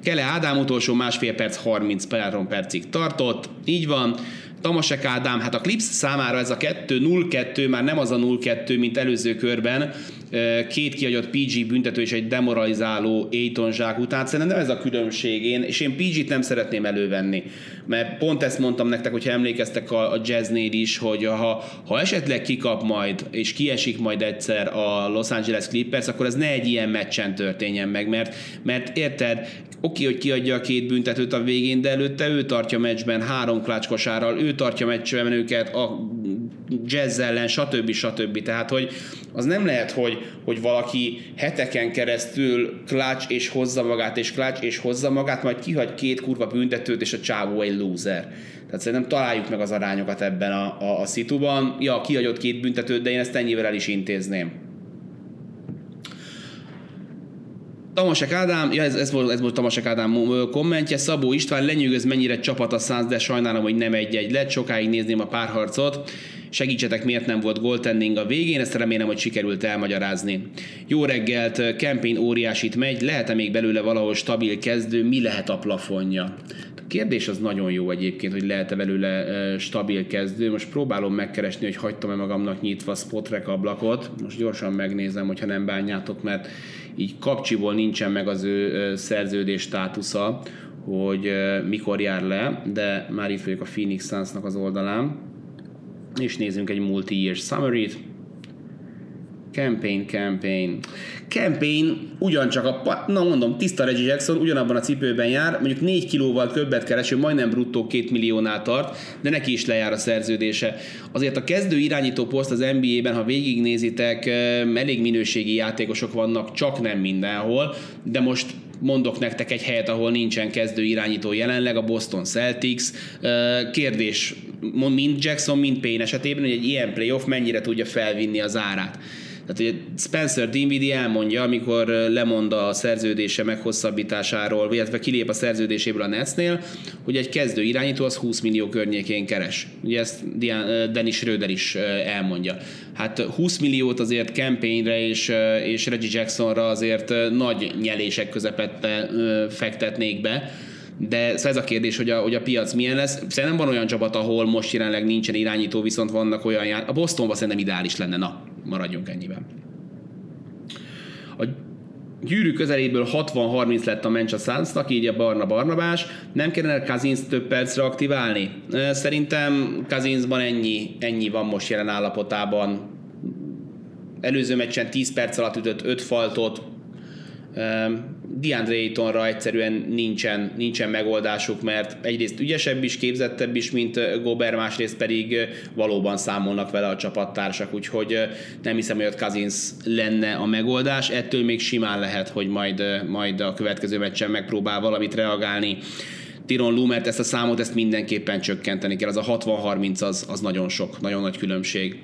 Kele Ádám utolsó másfél perc 30 percig tartott, így van, Tamasek Ádám, hát a Clips számára ez a 2-0-2 már nem az a 0-2, mint előző körben, két kiadott PG büntető és egy demoralizáló Aiton zsák után. Szerintem ez a különbség, én, és én PG-t nem szeretném elővenni. Mert pont ezt mondtam nektek, hogyha emlékeztek a, a jazznél is, hogy ha, ha esetleg kikap majd, és kiesik majd egyszer a Los Angeles Clippers, akkor ez ne egy ilyen meccsen történjen meg, mert, mert érted, oké, hogy kiadja a két büntetőt a végén, de előtte ő tartja meccsben három klácskosárral, ő tartja meccsben őket a jazz ellen, stb. stb. Tehát, hogy az nem lehet, hogy, hogy valaki heteken keresztül klács és hozza magát, és klács és hozza magát, majd kihagy két kurva büntetőt, és a csávó egy loser. Tehát szerintem találjuk meg az arányokat ebben a, a, a szituban. Ja, kihagyott két büntetőt, de én ezt ennyivel el is intézném. Tamasek Ádám, ja ez, ez, volt, ez volt Tamasek Ádám kommentje, Szabó István lenyűgöz mennyire csapat a szánsz, de sajnálom, hogy nem egy-egy lett, sokáig nézném a párharcot. Segítsetek, miért nem volt goaltending a végén, ezt remélem, hogy sikerült elmagyarázni. Jó reggelt, Campaign óriásit megy, lehet-e még belőle valahol stabil kezdő, mi lehet a plafonja? A kérdés az nagyon jó egyébként, hogy lehet-e belőle stabil kezdő. Most próbálom megkeresni, hogy hagytam-e magamnak nyitva spotrek ablakot. Most gyorsan megnézem, hogyha nem bánjátok, mert így kapcsiból nincsen meg az ő szerződés státusza, hogy mikor jár le, de már itt vagyok a Phoenix Suns-nak az oldalán és nézzünk egy multi-year summary-t. Campaign, campaign. Campaign ugyancsak a, na mondom, tiszta Reggie Jackson ugyanabban a cipőben jár, mondjuk 4 kilóval többet kereső, majdnem bruttó 2 milliónál tart, de neki is lejár a szerződése. Azért a kezdő irányító poszt az NBA-ben, ha végignézitek, elég minőségi játékosok vannak, csak nem mindenhol, de most mondok nektek egy helyet, ahol nincsen kezdő irányító jelenleg, a Boston Celtics. Kérdés, mind Jackson, mind Payne esetében, hogy egy ilyen playoff mennyire tudja felvinni az árát. Tehát ugye Spencer Dinwiddie elmondja, amikor lemond a szerződése meghosszabbításáról, illetve kilép a szerződéséből a Netsnél, hogy egy kezdő irányító az 20 millió környékén keres. Ugye ezt Dennis Schröder is elmondja. Hát 20 milliót azért campaignre és, és Reggie Jacksonra azért nagy nyelések közepette fektetnék be, de szóval ez a kérdés, hogy a, hogy a piac milyen lesz. Szerintem van olyan csapat, ahol most jelenleg nincsen irányító, viszont vannak olyan jár... A Bostonban szerintem ideális lenne, na, maradjunk ennyiben. A gyűrű közeléből 60-30 lett a Mencs a Sunsnak, így a Barna Barnabás. Nem kellene Kazinsz több percre aktiválni? Szerintem Kazinszban ennyi, ennyi van most jelen állapotában. Előző meccsen 10 perc alatt ütött 5 faltot, DeAndre Aytonra egyszerűen nincsen, nincsen megoldásuk, mert egyrészt ügyesebb is, képzettebb is, mint Gober, másrészt pedig valóban számolnak vele a csapattársak, úgyhogy nem hiszem, hogy ott Cousins lenne a megoldás. Ettől még simán lehet, hogy majd, majd a következő meccsen megpróbál valamit reagálni. Tiron Lumert ezt a számot ezt mindenképpen csökkenteni kell. Az a 60-30 az, az nagyon sok, nagyon nagy különbség.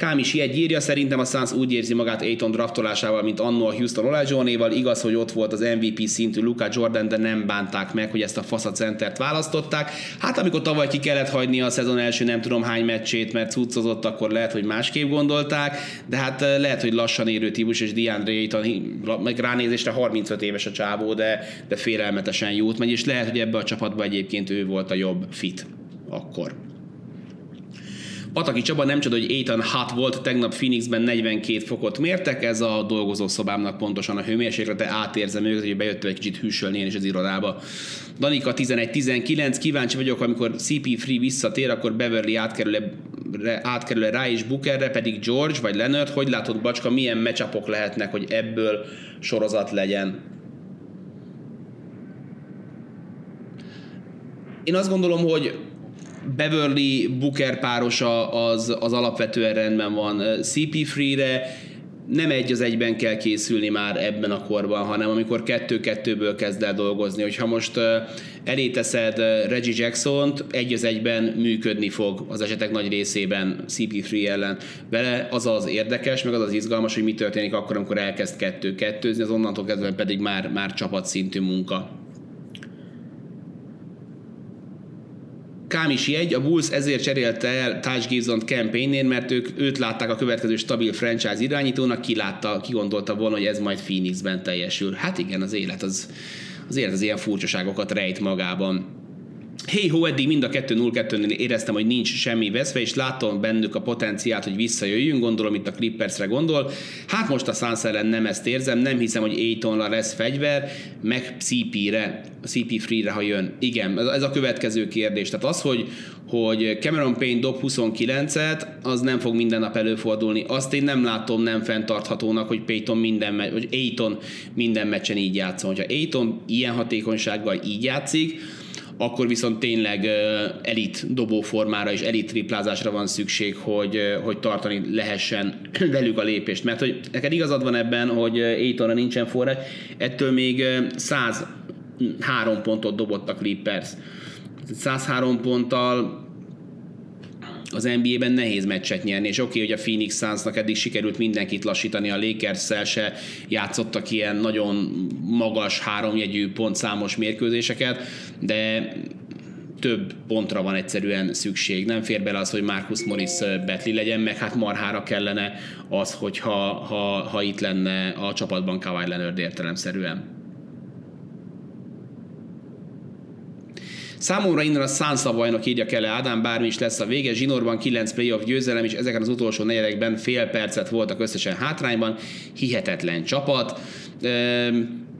Kámisi egy írja, szerintem a Suns úgy érzi magát Aiton draftolásával, mint annó a Houston Olajuwonéval. Igaz, hogy ott volt az MVP szintű Luka Jordan, de nem bánták meg, hogy ezt a fasza centert választották. Hát amikor tavaly ki kellett hagyni a szezon első nem tudom hány meccsét, mert cuccozott, akkor lehet, hogy másképp gondolták, de hát eh, lehet, hogy lassan érő típus, és DeAndre Ayton, meg ránézésre 35 éves a csávó, de, de félelmetesen jót megy, és lehet, hogy ebbe a csapatba egyébként ő volt a jobb fit akkor. Pataki Csaba nem csoda, hogy Ethan Hot volt, tegnap Phoenixben 42 fokot mértek, ez a dolgozószobámnak pontosan a hőmérséklete, átérzem őket, hogy bejött egy kicsit hűsölni én is az irodába. Danika 11-19, kíváncsi vagyok, amikor CP3 visszatér, akkor Beverly átkerül átkerül rá is Bookerre, pedig George vagy Leonard, hogy látod Bacska, milyen matchupok lehetnek, hogy ebből sorozat legyen? Én azt gondolom, hogy Beverly Booker párosa az, az alapvetően rendben van. CP3-re nem egy az egyben kell készülni már ebben a korban, hanem amikor kettő-kettőből kezd el dolgozni. Hogyha most elé teszed Reggie Jackson-t, egy az egyben működni fog az esetek nagy részében CP3 ellen. Vele az az érdekes, meg az az izgalmas, hogy mi történik akkor, amikor elkezd kettő-kettőzni, az onnantól kezdve pedig már, már csapatszintű munka. Kámis jegy, a Bulls ezért cserélte el Taj Gibson campaignén, mert ők őt látták a következő stabil franchise irányítónak, ki látta, ki gondolta volna, hogy ez majd Phoenixben teljesül. Hát igen, az élet az, az élet az ilyen furcsaságokat rejt magában. Hey ho, eddig mind a 2-0-2-nél éreztem, hogy nincs semmi veszve, és látom bennük a potenciát, hogy visszajöjjünk, gondolom itt a Clippersre gondol. Hát most a Suns ellen nem ezt érzem, nem hiszem, hogy Aitonra lesz fegyver, meg CP-re, CP Free-re, ha jön. Igen, ez a következő kérdés. Tehát az, hogy, hogy Cameron Payne dob 29-et, az nem fog minden nap előfordulni. Azt én nem látom nem fenntarthatónak, hogy Payton minden, vagy Aiton minden meccsen így játszon. Ha Aiton ilyen hatékonysággal így játszik, akkor viszont tényleg elit dobóformára és elit triplázásra van szükség, hogy, hogy tartani lehessen [clears throat] velük a lépést. Mert hogy neked igazad van ebben, hogy Aitonra nincsen forrás, ettől még 103 pontot dobott a Clippers. 103 ponttal az NBA-ben nehéz meccset nyerni, és oké, okay, hogy a Phoenix Sunsnak eddig sikerült mindenkit lassítani, a lakers se játszottak ilyen nagyon magas, háromjegyű pontszámos mérkőzéseket, de több pontra van egyszerűen szükség. Nem fér bele az, hogy Marcus Morris betli legyen, meg hát marhára kellene az, hogyha ha, ha itt lenne a csapatban Kawhi Leonard értelemszerűen. Számomra innen a Sansa bajnok írja kell Ádám, bármi is lesz a vége. Zsinórban 9 playoff győzelem, és ezeken az utolsó negyedekben fél percet voltak összesen hátrányban. Hihetetlen csapat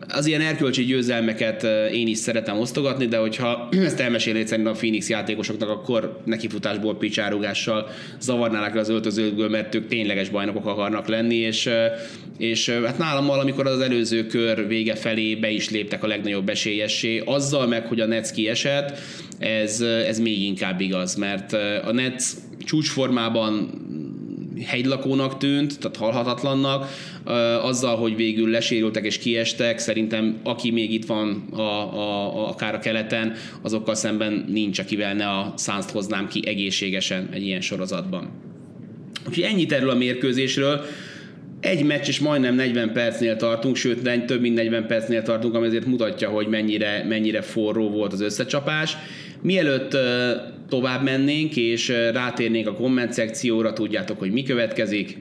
az ilyen erkölcsi győzelmeket én is szeretem osztogatni, de hogyha [clears throat] ezt elmesélnéd szerintem a Phoenix játékosoknak, akkor nekifutásból picsárugással zavarnálák az öltözőkből, mert ők tényleges bajnokok akarnak lenni, és, és hát nálam valamikor az előző kör vége felé be is léptek a legnagyobb esélyessé, azzal meg, hogy a Nets kiesett, ez, ez még inkább igaz, mert a Nets csúcsformában hegylakónak tűnt, tehát halhatatlannak, azzal, hogy végül lesérültek és kiestek, szerintem aki még itt van a, a, a, akár a keleten, azokkal szemben nincs, akivel ne a suns hoznám ki egészségesen egy ilyen sorozatban. Úgyhogy ennyit erről a mérkőzésről. Egy meccs és majdnem 40 percnél tartunk, sőt több mint 40 percnél tartunk, ami azért mutatja, hogy mennyire, mennyire forró volt az összecsapás. Mielőtt tovább mennénk és rátérnénk a komment szekcióra, tudjátok, hogy mi következik.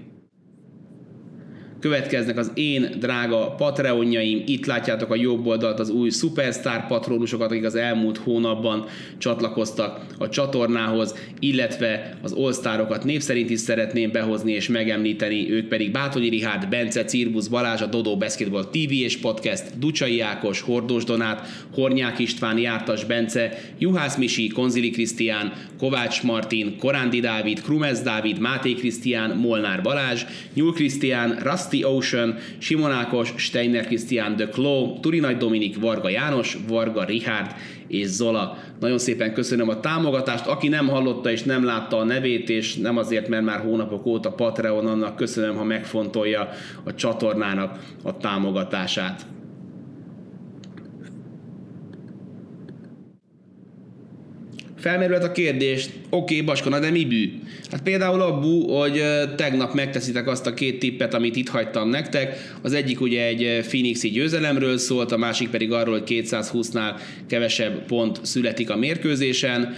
Következnek az én drága Patreonjaim, itt látjátok a jobb oldalt az új Superstar patronusokat, akik az elmúlt hónapban csatlakoztak a csatornához, illetve az All-Starokat név szerint is szeretném behozni és megemlíteni, ők pedig Bátonyi Rihárd, Bence, Cirbusz, Balázs, a Dodó Basketball TV és Podcast, Ducsai Ákos, Hordós Donát, Hornyák István, Jártas Bence, Juhász Misi, Konzili Krisztián, Kovács Martin, Korándi Dávid, Krumez Dávid, Máté Krisztián, Molnár Balázs, Nyúl Krisztián, Rast Rusty Ocean, Simon Ákos, Steiner Christian, The Claw, Turi Nagy Dominik, Varga János, Varga Richard és Zola. Nagyon szépen köszönöm a támogatást. Aki nem hallotta és nem látta a nevét, és nem azért, mert már hónapok óta Patreon, annak köszönöm, ha megfontolja a csatornának a támogatását. Felmerült a kérdés, oké, okay, Baskona, de mi bű? Hát például abbu, hogy tegnap megteszitek azt a két tippet, amit itt hagytam nektek. Az egyik ugye egy Phoenixi győzelemről szólt, a másik pedig arról, hogy 220-nál kevesebb pont születik a mérkőzésen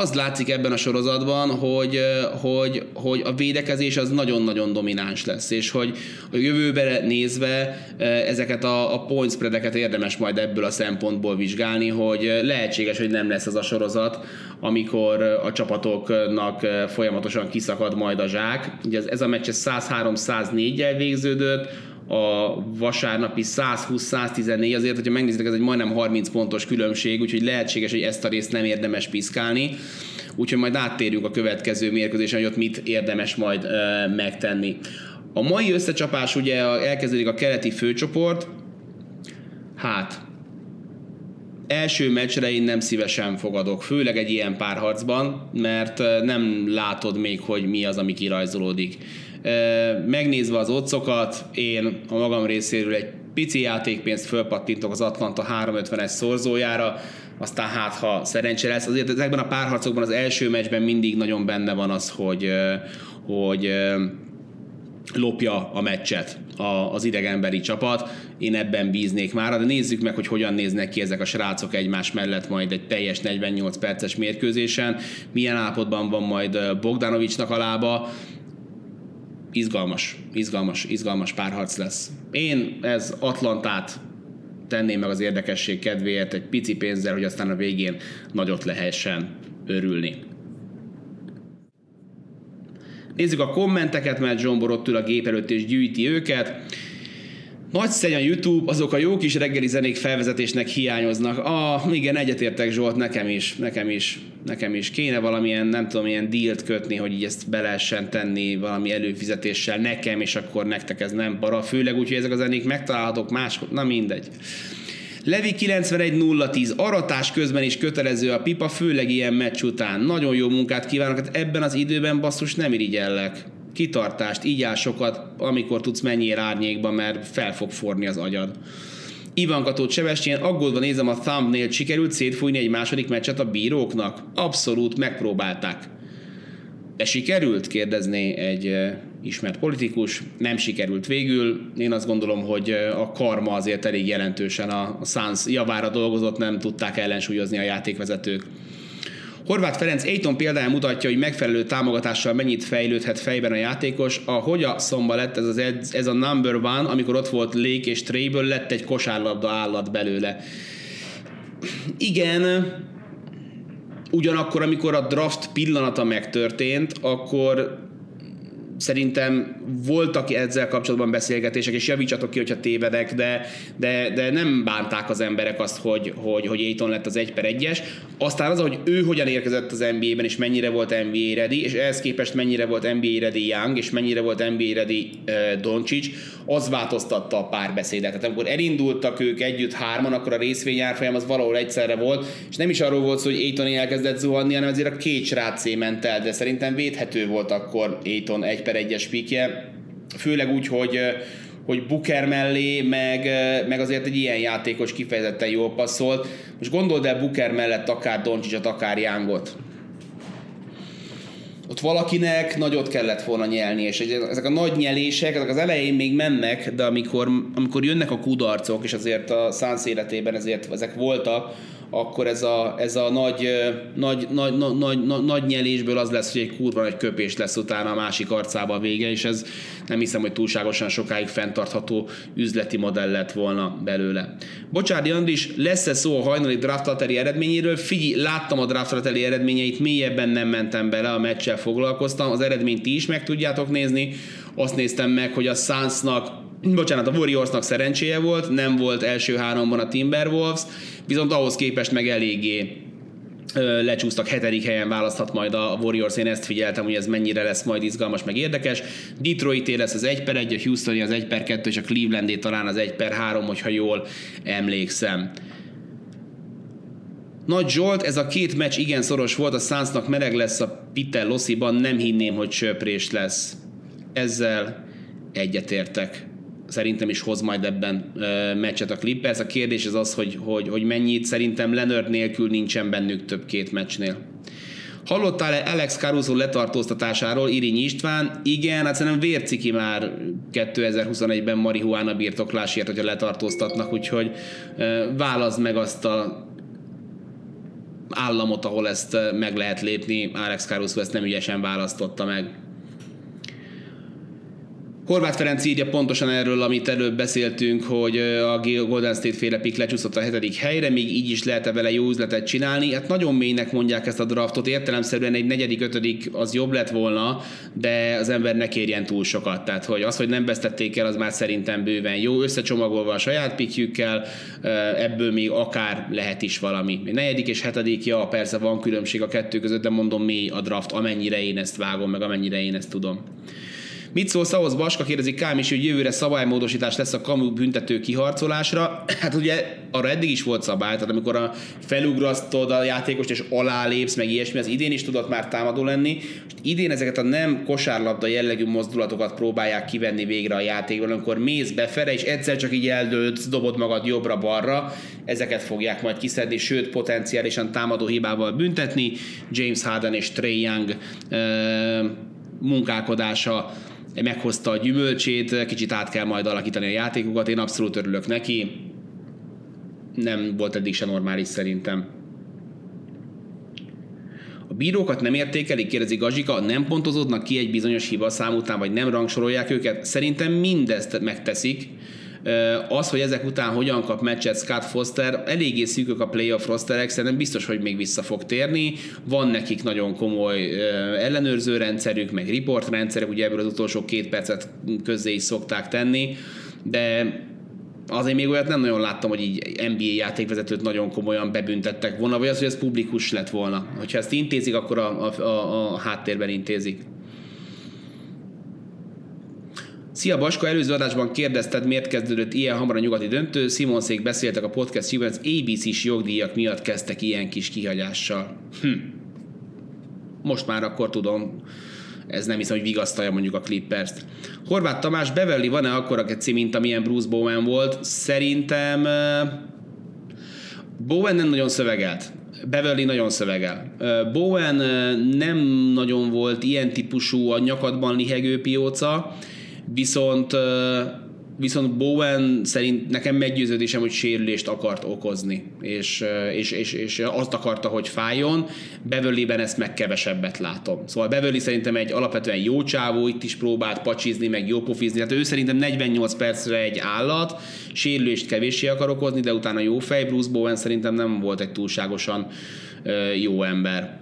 az látszik ebben a sorozatban, hogy, hogy, hogy a védekezés az nagyon-nagyon domináns lesz, és hogy a jövőbe nézve ezeket a, a point spreadeket érdemes majd ebből a szempontból vizsgálni, hogy lehetséges, hogy nem lesz az a sorozat, amikor a csapatoknak folyamatosan kiszakad majd a zsák. Ugye ez a meccs 103-104-jel végződött, a vasárnapi 120-114, azért, hogyha megnézitek, ez egy majdnem 30 pontos különbség, úgyhogy lehetséges, hogy ezt a részt nem érdemes piszkálni. Úgyhogy majd áttérjünk a következő mérkőzésen, hogy ott mit érdemes majd ö, megtenni. A mai összecsapás ugye elkezdődik a keleti főcsoport, hát első meccsre én nem szívesen fogadok, főleg egy ilyen párharcban, mert nem látod még, hogy mi az, ami kirajzolódik. Megnézve az otcokat, én a magam részéről egy pici játékpénzt fölpattintok az Atlanta 350-es szorzójára, aztán hát ha szerencse lesz. Azért ezekben a párharcokban az első meccsben mindig nagyon benne van az, hogy, hogy lopja a meccset az idegenbeli csapat. Én ebben bíznék már, de nézzük meg, hogy hogyan néznek ki ezek a srácok egymás mellett majd egy teljes 48 perces mérkőzésen. Milyen állapotban van majd Bogdanovicsnak a lába izgalmas, izgalmas, izgalmas párharc lesz. Én ez Atlantát tenném meg az érdekesség kedvéért egy pici pénzzel, hogy aztán a végén nagyot lehessen örülni. Nézzük a kommenteket, mert John Borott ül a gép előtt és gyűjti őket. Nagyszerű a YouTube, azok a jó kis reggeli zenék felvezetésnek hiányoznak. Ah, igen, egyetértek Zsolt, nekem is, nekem is, nekem is. Kéne valamilyen, nem tudom, ilyen dílt kötni, hogy így ezt be lehessen tenni valami előfizetéssel nekem, és akkor nektek ez nem para. Főleg úgy, hogy ezek a zenék megtalálhatók máshol, na mindegy. Levi 91-0-10, aratás közben is kötelező a pipa, főleg ilyen meccs után. Nagyon jó munkát kívánok, hát ebben az időben basszus nem irigyellek kitartást, így áll sokat, amikor tudsz menjél árnyékba, mert fel fog forni az agyad. Ivan Tóth Sebestyén, aggódva nézem a thumbnail sikerült szétfújni egy második meccset a bíróknak? Abszolút megpróbálták. De sikerült? kérdezné egy ismert politikus. Nem sikerült végül. Én azt gondolom, hogy a karma azért elég jelentősen a Suns javára dolgozott, nem tudták ellensúlyozni a játékvezetők. Horváth Ferenc Aiton példája mutatja, hogy megfelelő támogatással mennyit fejlődhet fejben a játékos. A hogya szomba lett ez, az ed, ez a number one, amikor ott volt Lake és Trayből lett egy kosárlabda állat belőle. Igen, ugyanakkor, amikor a draft pillanata megtörtént, akkor szerintem voltak ezzel kapcsolatban beszélgetések, és javítsatok ki, hogyha tévedek, de, de, de nem bánták az emberek azt, hogy, hogy, hogy Aiton lett az 1 per 1-es. Aztán az, hogy ő hogyan érkezett az NBA-ben, és mennyire volt NBA ready, és ehhez képest mennyire volt NBA ready Young, és mennyire volt NBA ready uh, Doncic, az változtatta a párbeszédet. Tehát amikor elindultak ők együtt hárman, akkor a részvényárfolyam az valahol egyszerre volt, és nem is arról volt szó, hogy Aiton elkezdett zuhanni, hanem azért a két srác ment el, de szerintem védhető volt akkor Aiton egy per egyes pikje, főleg úgy, hogy hogy Booker mellé, meg, meg azért egy ilyen játékos kifejezetten jól passzolt. Most gondold el Booker mellett akár Doncsicsot, akár Youngot ott valakinek nagyot kellett volna nyelni, és ezek a nagy nyelések, ezek az elején még mennek, de amikor, amikor jönnek a kudarcok, és azért a szánsz életében ezért ezek voltak, akkor ez a, ez a nagy, nagy, nagy, nagy, nagy, nagy nyelésből az lesz, hogy egy kurva nagy köpés lesz utána a másik arcába a vége, és ez nem hiszem, hogy túlságosan sokáig fenntartható üzleti modell lett volna belőle. Bocsárdi Andris, lesz-e szó a hajnali draftateri eredményéről? Figyelj, láttam a draftateri eredményeit, mélyebben nem mentem bele, a meccsel foglalkoztam, az eredményt ti is meg tudjátok nézni, azt néztem meg, hogy a Sunsnak bocsánat, a Warriorsnak szerencséje volt, nem volt első háromban a Timberwolves, viszont ahhoz képest meg eléggé lecsúsztak, hetedik helyen választhat majd a Warriors, én ezt figyeltem, hogy ez mennyire lesz majd izgalmas, meg érdekes. Detroit lesz az 1 per 1, a Houstoni az 1 per 2, és a Clevelandé talán az 1 per 3, hogyha jól emlékszem. Nagy Zsolt, ez a két meccs igen szoros volt, a Sunsnak meleg lesz a Pitel Lossiban, nem hinném, hogy söprés lesz. Ezzel egyetértek szerintem is hoz majd ebben meccset a Clippers. A kérdés az az, hogy, hogy, hogy mennyit szerintem Leonard nélkül nincsen bennük több két meccsnél. Hallottál Alex Caruso letartóztatásáról, Irinyi István? Igen, hát szerintem vérciki már 2021-ben marihuána birtoklásért, hogyha letartóztatnak, úgyhogy válaszd meg azt a államot, ahol ezt meg lehet lépni. Alex Caruso ezt nem ügyesen választotta meg. Horváth Ferenc írja pontosan erről, amit előbb beszéltünk, hogy a Golden State féle pick lecsúszott a hetedik helyre, még így is lehet-e vele jó üzletet csinálni. Hát nagyon mélynek mondják ezt a draftot, értelemszerűen egy negyedik, ötödik az jobb lett volna, de az ember ne kérjen túl sokat. Tehát, hogy az, hogy nem vesztették el, az már szerintem bőven jó. Összecsomagolva a saját pikjükkel, ebből még akár lehet is valami. Egy negyedik és hetedik, ja, persze van különbség a kettő között, de mondom mély a draft, amennyire én ezt vágom, meg amennyire én ezt tudom. Mit szólsz ahhoz, Baska kérdezi Kám is, hogy jövőre szabálymódosítás lesz a kamu büntető kiharcolásra. Hát ugye arra eddig is volt szabály, tehát amikor a felugrasztod a játékost és alálépsz, meg ilyesmi, az idén is tudott már támadó lenni. Most idén ezeket a nem kosárlabda jellegű mozdulatokat próbálják kivenni végre a játékban, amikor mész befele, és egyszer csak így eldőlsz, dobod magad jobbra-balra, ezeket fogják majd kiszedni, sőt potenciálisan támadó hibával büntetni. James Harden és Trey Young munkálkodása meghozta a gyümölcsét, kicsit át kell majd alakítani a játékokat, én abszolút örülök neki. Nem volt eddig se normális szerintem. A bírókat nem értékelik, kérdezi Gazsika, nem pontozódnak ki egy bizonyos hiba szám után, vagy nem rangsorolják őket. Szerintem mindezt megteszik, az, hogy ezek után hogyan kap meccset Scott Foster, eléggé szűkök a playoff rosterek, szerintem biztos, hogy még vissza fog térni. Van nekik nagyon komoly ellenőrző rendszerük, meg report rendszerük, ugye ebből az utolsó két percet közzé is szokták tenni, de azért még olyat nem nagyon láttam, hogy így NBA játékvezetőt nagyon komolyan bebüntettek volna, vagy az, hogy ez publikus lett volna. Hogyha ezt intézik, akkor a, a, a, háttérben intézik. Szia Baska, előző adásban kérdezted, miért kezdődött ilyen hamar a nyugati döntő. Simonszék beszéltek a podcast az ABC-s jogdíjak miatt kezdtek ilyen kis kihagyással. Hm. Most már akkor tudom, ez nem hiszem, hogy vigasztalja mondjuk a Clippers-t. Horváth Tamás, Beverly van-e akkora keci, mint amilyen Bruce Bowen volt? Szerintem Bowen nem nagyon szövegelt. Beverly nagyon szövegel. Bowen nem nagyon volt ilyen típusú a nyakadban lihegő pióca, Viszont viszont Bowen szerint nekem meggyőződésem, hogy sérülést akart okozni, és, és, és, és azt akarta, hogy fájjon. Beverly-ben ezt meg kevesebbet látom. Szóval Beverly szerintem egy alapvetően jó csávó, itt is próbált pacsizni, meg jó pofizni. Hát ő szerintem 48 percre egy állat, sérülést kevéssé akar okozni, de utána jó fej. Bruce Bowen szerintem nem volt egy túlságosan jó ember.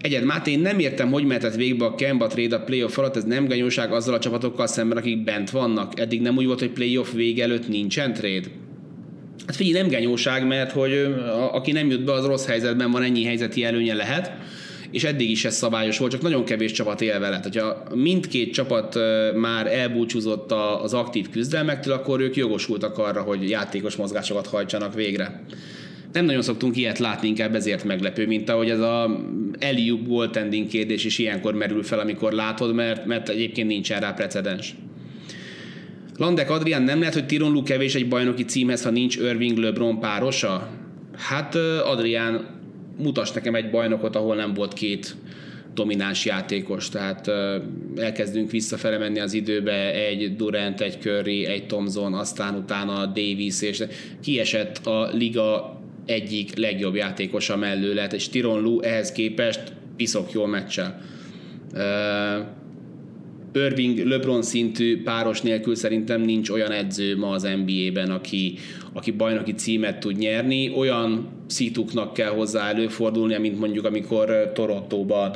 Egyed Máté, én nem értem, hogy mehetett végbe a Kemba trade a playoff alatt, ez nem ganyóság azzal a csapatokkal szemben, akik bent vannak. Eddig nem úgy volt, hogy playoff vége előtt nincsen trade? Hát figyelj, nem genyóság, mert hogy a, aki nem jut be, az rossz helyzetben van, ennyi helyzeti előnye lehet, és eddig is ez szabályos volt, csak nagyon kevés csapat él vele. Ha mindkét csapat már elbúcsúzott az aktív küzdelmektől, akkor ők jogosultak arra, hogy játékos mozgásokat hajtsanak végre nem nagyon szoktunk ilyet látni, inkább ezért meglepő, mint ahogy ez a Eliup goaltending kérdés is ilyenkor merül fel, amikor látod, mert, mert egyébként nincsen rá precedens. Landek Adrián nem lehet, hogy Tiron kevés egy bajnoki címhez, ha nincs Irving LeBron párosa? Hát Adrián, mutas nekem egy bajnokot, ahol nem volt két domináns játékos, tehát elkezdünk visszafele menni az időbe, egy Durant, egy Curry, egy Thompson, aztán utána Davis, és kiesett a liga egyik legjobb játékosa mellő lett, és Tiron Lu ehhez képest piszok jól meccsel. Irving LeBron szintű páros nélkül szerintem nincs olyan edző ma az NBA-ben, aki, aki bajnoki címet tud nyerni. Olyan szítuknak kell hozzá előfordulnia, mint mondjuk amikor Torontóban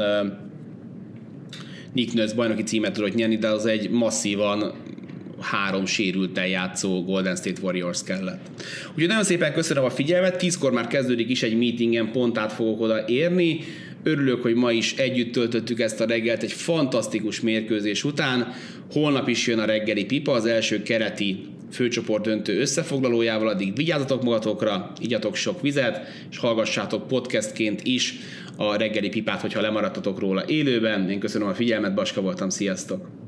Nick Nurse bajnoki címet tudott nyerni, de az egy masszívan három sérülten játszó Golden State Warriors kellett. Úgyhogy nagyon szépen köszönöm a figyelmet, tízkor már kezdődik is egy meetingen, pont át fogok oda érni. Örülök, hogy ma is együtt töltöttük ezt a reggelt egy fantasztikus mérkőzés után. Holnap is jön a reggeli pipa, az első kereti főcsoport döntő összefoglalójával, addig vigyázzatok magatokra, igyatok sok vizet, és hallgassátok podcastként is a reggeli pipát, hogyha lemaradtatok róla élőben. Én köszönöm a figyelmet, Baska voltam, sziasztok!